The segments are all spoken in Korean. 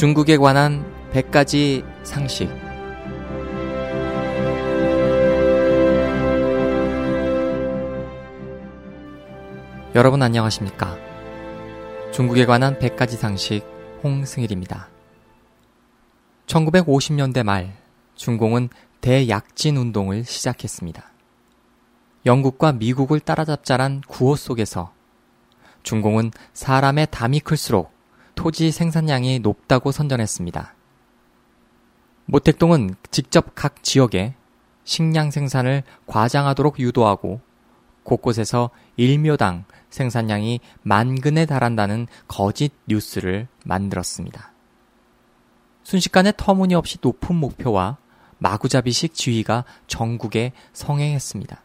중국에 관한 100가지 상식. 여러분 안녕하십니까? 중국에 관한 100가지 상식 홍승일입니다. 1950년대 말 중공은 대약진 운동을 시작했습니다. 영국과 미국을 따라잡자란 구호 속에서 중공은 사람의 담이 클수록 토지 생산량이 높다고 선전했습니다. 모택동은 직접 각 지역에 식량 생산을 과장하도록 유도하고 곳곳에서 일묘당 생산량이 만근에 달한다는 거짓 뉴스를 만들었습니다. 순식간에 터무니없이 높은 목표와 마구잡이식 지휘가 전국에 성행했습니다.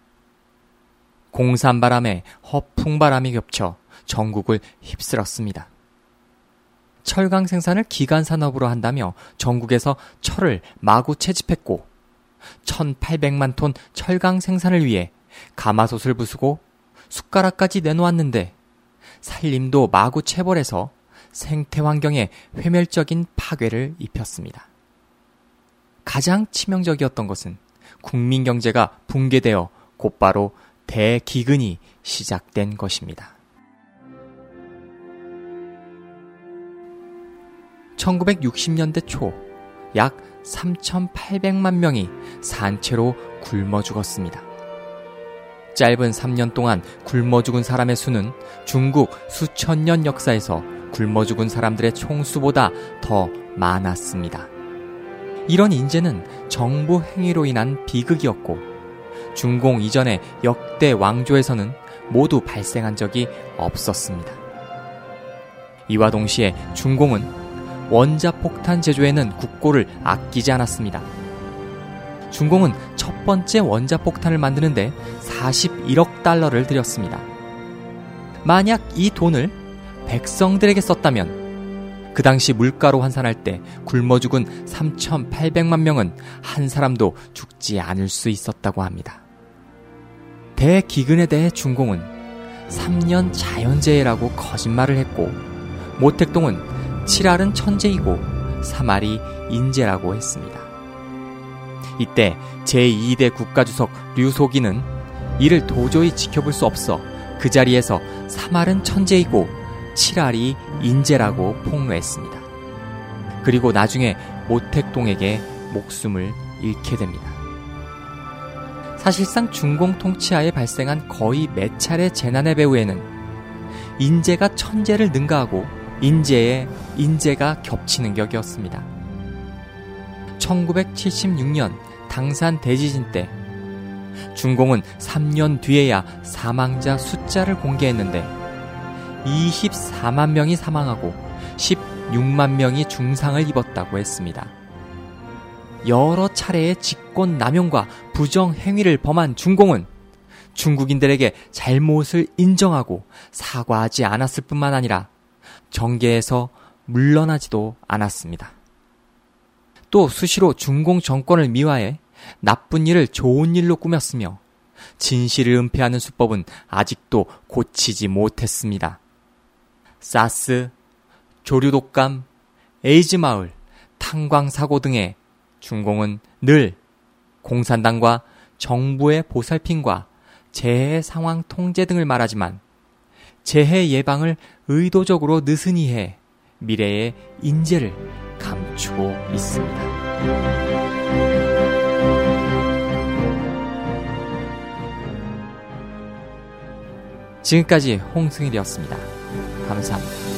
공산바람에 허풍바람이 겹쳐 전국을 휩쓸었습니다. 철강 생산을 기간 산업으로 한다며 전국에서 철을 마구 채집했고 1800만 톤 철강 생산을 위해 가마솥을 부수고 숟가락까지 내놓았는데 산림도 마구 체벌해서 생태 환경에 회멸적인 파괴를 입혔습니다. 가장 치명적이었던 것은 국민 경제가 붕괴되어 곧바로 대기근이 시작된 것입니다. 1960년대 초 약 3,800만 명이 산채로 굶어 죽었습니다. 짧은 3년 동안 굶어 죽은 사람의 수는 중국 수천 년 역사에서 굶어 죽은 사람들의 총수보다 더 많았습니다. 이런 인재는 정부 행위로 인한 비극이었고 중공 이전의 역대 왕조에서는 모두 발생한 적이 없었습니다. 이와 동시에 중공은 원자폭탄 제조에는 국고를 아끼지 않았습니다. 중공은 첫 번째 원자폭탄을 만드는데 41억 달러를 들였습니다. 만약 이 돈을 백성들에게 썼다면 그 당시 물가로 환산할 때 굶어 죽은 3,800만 명은 한 사람도 죽지 않을 수 있었다고 합니다. 대기근에 대해 중공은 3년 자연재해라고 거짓말을 했고 모택동은 7알은 천재이고 3알이 인재라고 했습니다. 이때 제2대 국가주석 류소기는 이를 도저히 지켜볼 수 없어 그 자리에서 3알은 천재이고 7알이 인재라고 폭로했습니다. 그리고 나중에 모택동에게 목숨을 잃게 됩니다. 사실상 중공 통치하에 발생한 거의 몇 차례 재난의 배후에는 인재가 천재를 능가하고 인재에 인재가 겹치는 격이었습니다. 1976년 당산 대지진 때 중공은 3년 뒤에야 사망자 숫자를 공개했는데 24만 명이 사망하고 16만 명이 중상을 입었다고 했습니다. 여러 차례의 직권 남용과 부정 행위를 범한 중공은 중국인들에게 잘못을 인정하고 사과하지 않았을 뿐만 아니라 정계에서 물러나지도 않았습니다. 또 수시로 중공 정권을 미화해 나쁜 일을 좋은 일로 꾸몄으며 진실을 은폐하는 수법은 아직도 고치지 못했습니다. 사스, 조류독감, 에이즈 마을, 탄광 사고 등의 중공은 늘 공산당과 정부의 보살핌과 재해 상황 통제 등을 말하지만 재해 예방을 의도적으로 느슨히 해 미래의 인재를 감추고 있습니다. 지금까지 홍승일이었습니다. 감사합니다.